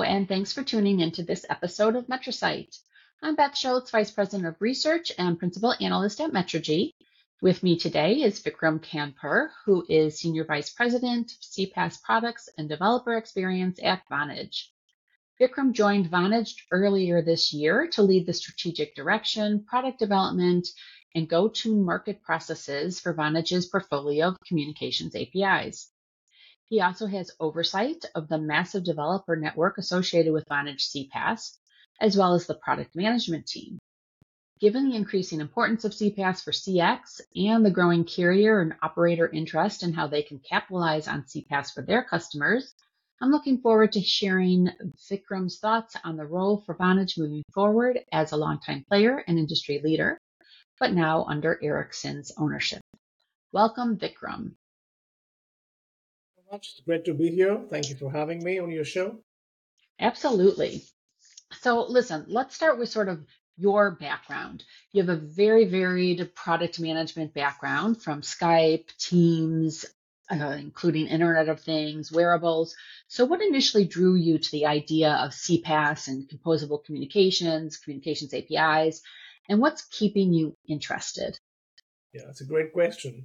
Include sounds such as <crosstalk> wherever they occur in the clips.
thanks for tuning into this episode of MetriSight. I'm Beth Schultz, Vice President of Research and Principal Analyst at Metrigy. With me today is Vikram Khandpur, who is Senior Vice President of CPaaS Products and Developer Experience at Vonage. Vikram joined Vonage earlier this year to lead the strategic direction, product development, and go-to-market processes for Vonage's portfolio of communications APIs. He also has oversight of the massive developer network associated with Vonage CPaaS, as well as the product management team. Given the increasing importance of CPaaS for CX and the growing carrier and operator interest in how they can capitalize on CPaaS for their customers, I'm looking forward to sharing Vikram's thoughts on the role for Vonage moving forward as a longtime player and industry leader, but now under Ericsson's ownership. Welcome, Vikram. Much. It's great to be here. Thank you for having me on your show. Absolutely. So, listen, let's start with sort of your background. You have a very varied product management background from Skype, Teams, uh, including Internet of Things, wearables. So, what initially drew you to the idea of CPaaS and composable communications, communications APIs, and what's keeping you interested? Yeah, that's a great question.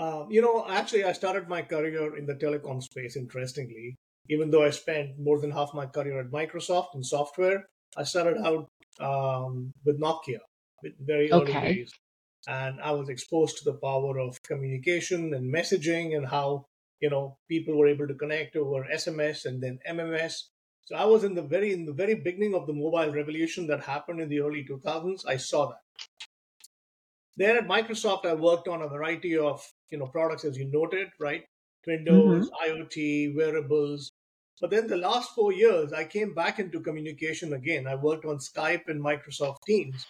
Uh, you know, actually, I started my career in the telecom space, interestingly. Even though I spent more than half my career at Microsoft in software, I started out um, with Nokia, with very early okay. days and I was exposed to the power of communication and messaging and how you know people were able to connect over SMS and then MMS. So I was in the very in the very beginning of the mobile revolution that happened in the early 2000s. I saw that. There at Microsoft, I worked on a variety of you know products, as you noted, right? Windows, mm-hmm. IoT, wearables. But then the last four years, I came back into communication again. I worked on Skype and Microsoft Teams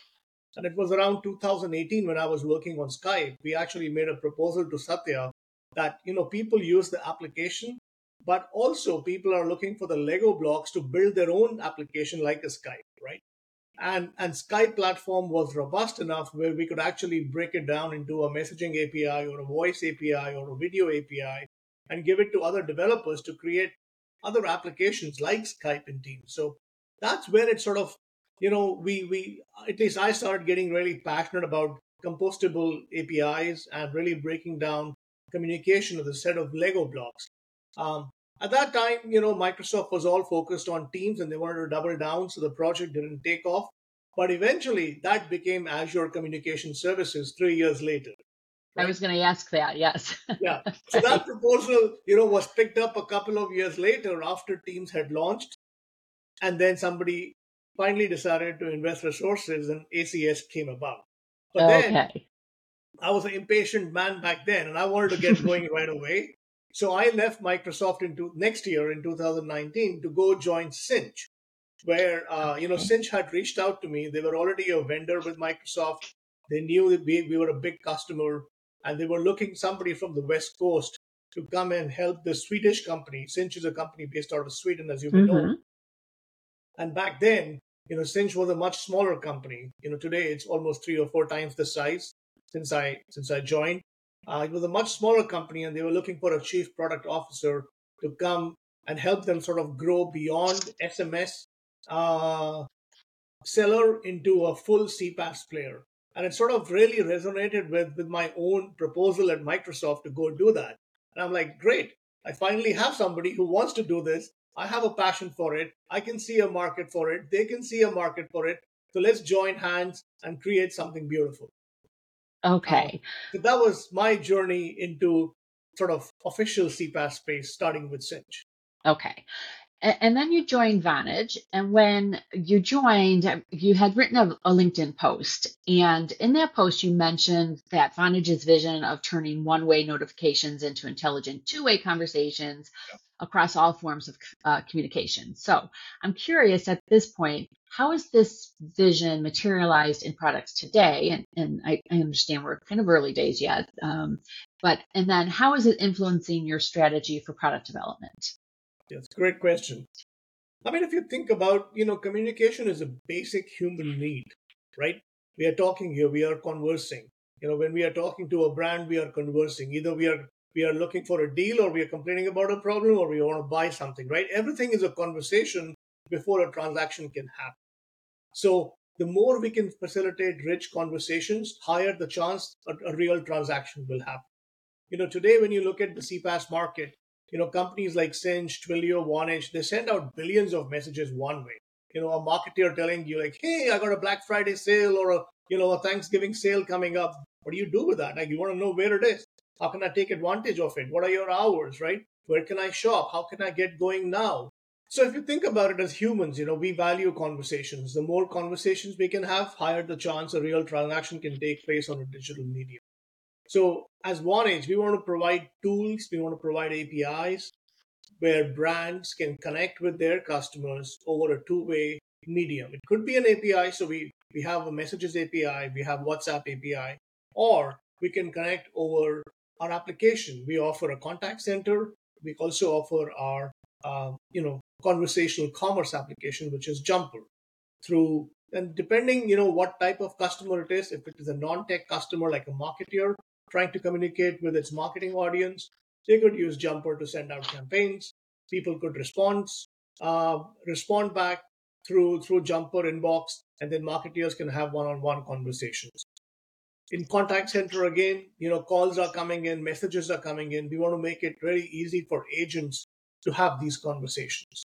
and it was around 2018 when I was working on Skype. We actually made a proposal to Satya that you know people use the application, but also people are looking for the Lego blocks to build their own application like a Skype, right? And and Skype platform was robust enough where we could actually break it down into a messaging API or a voice API or a video API and give it to other developers to create other applications like Skype and Teams. So that's where it sort of you know, we we at least I started getting really passionate about composable APIs and really breaking down communication as a set of Lego blocks. Um, at that time, you know, Microsoft was all focused on Teams and they wanted to double down, so the project didn't take off. But eventually, that became Azure Communication Services three years later. Right? I was going to ask that, yes. <laughs> yeah. So <laughs> that proposal, you know, was picked up a couple of years later after Teams had launched. And then somebody finally decided to invest resources and ACS came about. But okay. then I was an impatient man back then and I wanted to get <laughs> going right away. So I left Microsoft into next year in 2019 to go join Sinch, where uh, you know Sinch had reached out to me. They were already a vendor with Microsoft. They knew that we, we were a big customer, and they were looking somebody from the West Coast to come and help the Swedish company. Sinch is a company based out of Sweden, as you mm-hmm. know. And back then, you know, Sinch was a much smaller company. You know, today it's almost three or four times the size since I since I joined. Uh, it was a much smaller company, and they were looking for a chief product officer to come and help them sort of grow beyond SMS uh, seller into a full CPaaS player. And it sort of really resonated with with my own proposal at Microsoft to go do that. And I'm like, great! I finally have somebody who wants to do this I have a passion for it. I can see a market for it. They can see a market for it. So let's join hands and create something beautiful. Okay. Uh, so that was my journey into sort of official CPaaS space, starting with Sinch. Okay. And then you joined Vonage. And when you joined, you had written a, a, LinkedIn post. And in that post, you mentioned that Vonage's vision of turning one way notifications into intelligent two way conversations across all forms of uh, communication. So I'm curious at this point, how is this vision materialized in products today? And, and I, I understand we're kind of early days yet, um, but and then how is it influencing your strategy for product development? A great question. I mean, if you think about, you know, communication is a basic human need, right? We are talking here, we are conversing. You know, when we are talking to a brand, we are conversing. Either we are we are looking for a deal or we are complaining about a problem or we want to buy something, right? Everything is a conversation before a transaction can happen. So the more we can facilitate rich conversations, higher the chance a, a real transaction will happen. You know, today when you look at the CPaaS market, you know, companies like Sinch, Twilio, Vonage, they send out billions of messages one way. You know, a marketer telling you like, hey, I got a Black Friday sale or a, you know, a Thanksgiving sale coming up. What do you do with that? Like, you want to know where it is. How can I take advantage of it? What are your hours, right? Where can I shop? How can I get going now? So if you think about it as humans, you know, we value conversations. The more conversations we can have, higher the chance a real transaction can take place on a digital medium. So as Vonage, we want to provide tools, we want to provide APIs where brands can connect with their customers over a two-way medium. It could be an API, so we, we have a messages API, we have WhatsApp API, or we can connect over our application. We offer a contact center. We also offer our, uh, you know, conversational commerce application, which is Jumper. Through and depending, you know, what type of customer it is, if it is a non-tech customer like a marketer trying to communicate with its marketing audience, they could use Jumper to send out campaigns. People could respond, uh, respond back through through Jumper inbox, and then marketers can have one-on-one conversations in contact center again you know calls are coming in messages are coming in. We want to make it very easy for agents to have these conversations.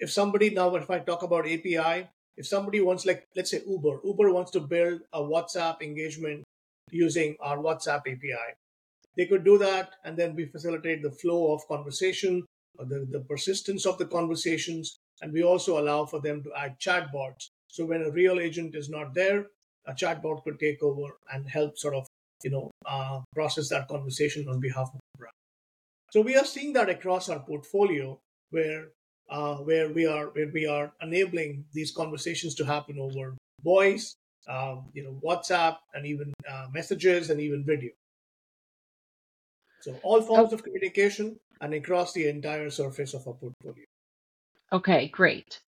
If somebody now if i talk about api if somebody wants like let's say uber uber wants to build a whatsapp engagement using our whatsapp api they could do that and then we facilitate the flow of conversation the, the persistence of the conversations and we also allow for them to add chatbots. So when a real agent is not there a chatbot could take over and help sort of you know uh, process that conversation on behalf of the brand. So we are seeing that across our portfolio where uh, where we are where we are enabling these conversations to happen over voice, um, you know, WhatsApp, and even uh, messages and even video. So all forms oh. of communication and across the entire surface of our portfolio. Okay, great.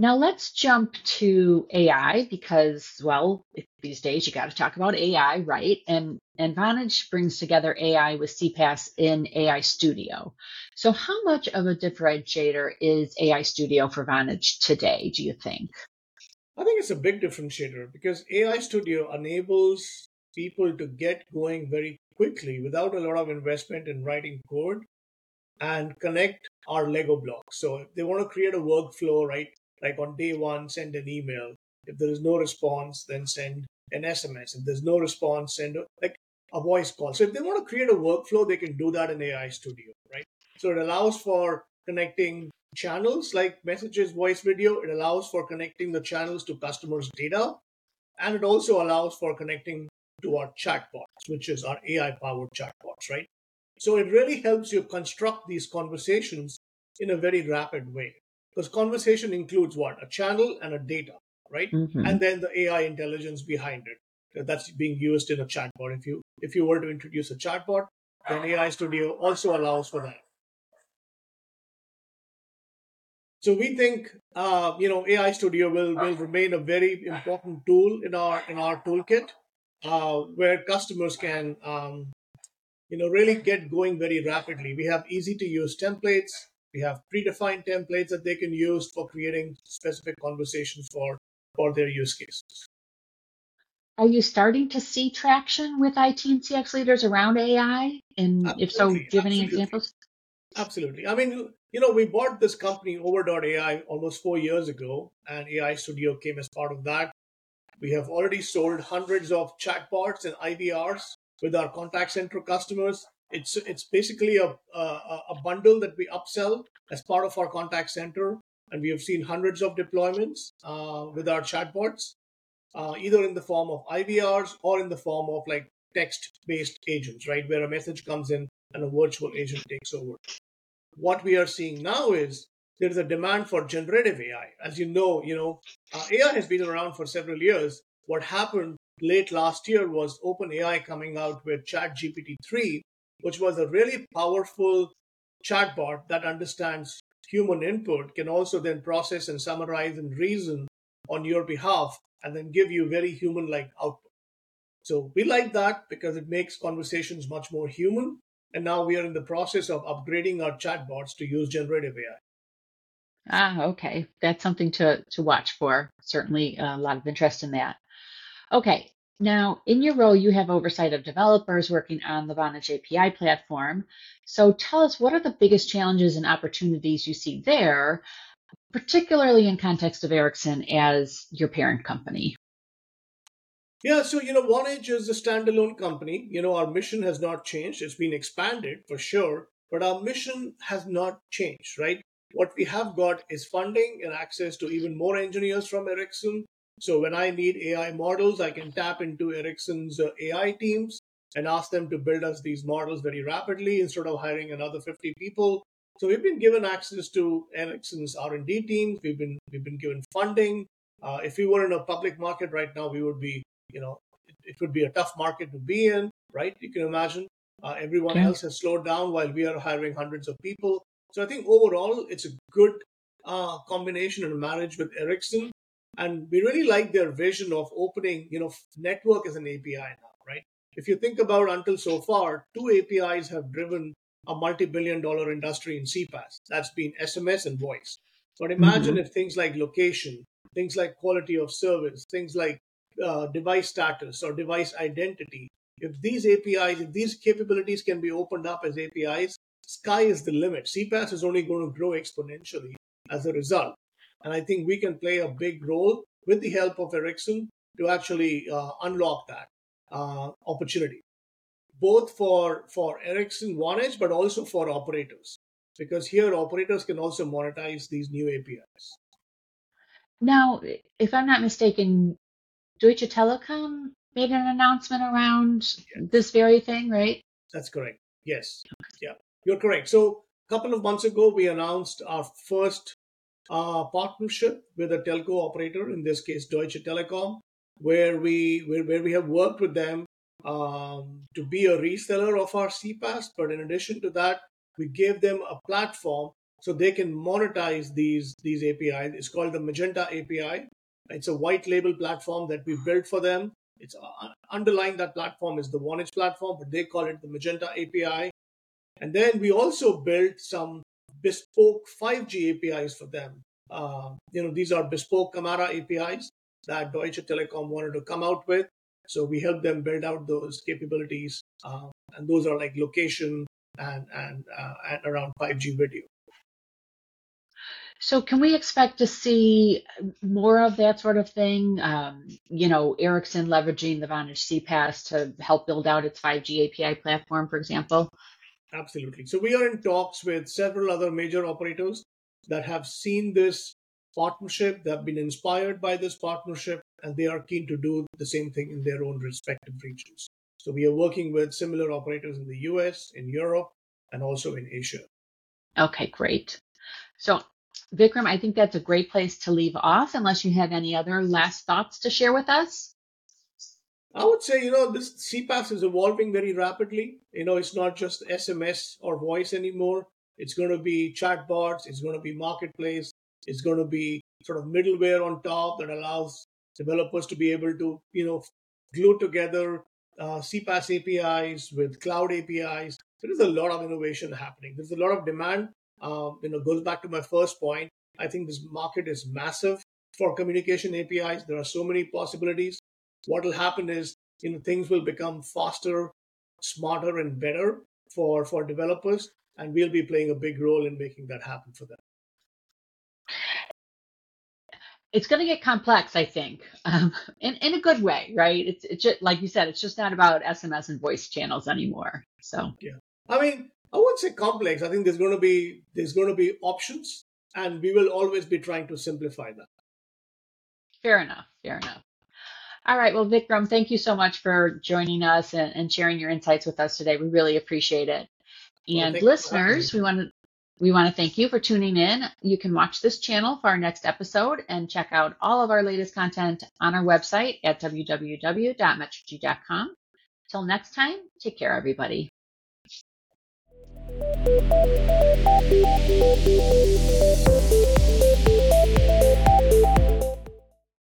Now let's jump to AI because, well, these days you got to talk about AI, right? And and Vonage brings together AI with CPaaS in AI Studio. So how much of a differentiator is AI Studio for Vonage today, do you think? I think it's a big differentiator because AI Studio enables people to get going very quickly without a lot of investment in writing code and connect our Lego blocks. So if they want to create a workflow, right? Like on day one, send an email. If there is no response, then send an SMS. If there's no response, send a, like a voice call. So if they want to create a workflow, they can do that in AI Studio, right? So it allows for connecting channels like messages, voice, video. It allows for connecting the channels to customers' data. And it also allows for connecting to our chatbots, which is our AI powered chatbots, right? So it really helps you construct these conversations in a very rapid way because conversation includes what? A channel and a data right? Mm-hmm. and then the ai intelligence behind it. That's being used in a chatbot. If you if you were to introduce a chatbot then ai studio also allows for that. So we think uh, you know ai studio will will remain a very important tool in our in our toolkit uh, where customers can um, you know really get going very rapidly. We have easy to use templates we have predefined templates that they can use for creating specific conversations for, for their use cases. Are you starting to see traction with IT and CX leaders around AI? And absolutely, if so, do you have any examples? Absolutely. I mean, you know, we bought this company Over.ai almost four years ago, and AI Studio came as part of that. We have already sold hundreds of chatbots and IVRs with our contact center customers. It's it's basically a, a, a bundle that we upsell as part of our contact center, and we have seen hundreds of deployments uh, with our chatbots, uh, either in the form of IVRs or in the form of like text-based agents, right, where a message comes in and a virtual agent takes over. What we are seeing now is there is a demand for generative AI. As you know, you know, uh, AI has been around for several years. What happened late last year was OpenAI coming out with ChatGPT 3, which was a really powerful chatbot that understands human input, can also then process and summarize and reason on your behalf, and then give you very human like output. So we like that because it makes conversations much more human. And now we are in the process of upgrading our chatbots to use generative AI. Ah, okay. That's something to, to watch for. Certainly a lot of interest in that. Okay. Now, in your role, you have oversight of developers working on the Vonage API platform. So tell us what are the biggest challenges and opportunities you see there, particularly in context of Ericsson as your parent company? Yeah, so you know, Vonage is a standalone company. You know, our mission has not changed. It's been expanded for sure, but our mission has not changed, right? What we have got is funding and access to even more engineers from Ericsson. So when I need AI models, I can tap into Ericsson's uh, AI teams and ask them to build us these models very rapidly instead of hiring another 50 people. So we've been given access to Ericsson's R&D teams. We've been we've been given funding. Uh, if we were in a public market right now, we would be, you know, it, it would be a tough market to be in, right? You can imagine. Uh, everyone okay. else has slowed down while we are hiring hundreds of people. So I think overall, it's a good uh, combination and marriage with Ericsson. And we really like their vision of opening, you know, network as an API now, right? If you think about until so far, two APIs have driven a multi-billion dollar industry in CPaaS. That's been SMS and voice. But imagine mm-hmm. if things like location, things like quality of service, things like uh, device status or device identity, if these APIs, if these capabilities can be opened up as APIs, sky is the limit. CPaaS is only going to grow exponentially as a result. And I think we can play a big role with the help of Ericsson to actually uh, unlock that uh, opportunity, both for, for Ericsson Vonage, but also for operators, because here operators can also monetize these new APIs. Now, if I'm not mistaken, Deutsche Telekom made an announcement around this very thing, right? That's correct. Yes. Yeah. You're correct. So a couple of months ago, we announced our first uh, partnership with a telco operator, in this case Deutsche Telekom, where we where, where we have worked with them um, to be a reseller of our CPaaS. But in addition to that, we gave them a platform so they can monetize these these APIs. It's called the Magenta API. It's a white label platform that we built for them. It's uh, underlying that platform is the Vonage platform, but they call it the Magenta API. And then we also built some bespoke 5G APIs for them. Uh, you know, these are bespoke Camara APIs that Deutsche Telekom wanted to come out with. So we helped them build out those capabilities, uh, and those are like location and and, uh, and around 5G video. So can we expect to see more of that sort of thing? Um, you know, Ericsson leveraging the Vonage CPaaS to help build out its 5G API platform, for example. Absolutely. So we are in talks with several other major operators that have seen this partnership, they have been inspired by this partnership, and they are keen to do the same thing in their own respective regions. So we are working with similar operators in the US, in Europe, and also in Asia. Okay, great. So, Vikram, I think that's a great place to leave off, unless you have any other last thoughts to share with us. I would say, you know, this CPaaS is evolving very rapidly. You know, it's not just SMS or voice anymore. It's going to be chatbots. It's going to be marketplace. It's going to be sort of middleware on top that allows developers to be able to, you know, glue together uh, CPaaS APIs with cloud APIs. There is a lot of innovation happening. There's a lot of demand. Um, you know, goes back to my first point. I think this market is massive for communication APIs. There are so many possibilities what will happen is you know things will become faster smarter and better for for developers and we'll be playing a big role in making that happen for them. It's going to get complex i think um, in, in a good way right? It's, it's just like you said it's just not about sms and voice channels anymore so. Yeah. I mean i wouldn't say complex. I think there's going to be there's going to be options and we will always be trying to simplify that. Fair enough fair enough all right. Well, Vikram, thank you so much for joining us and, and sharing your insights with us today. We really appreciate it. And well, listeners, we want to we want to thank you for tuning in. You can watch this channel for our next episode and check out all of our latest content on our website at www.metrigy.com. Till next time, take care, everybody.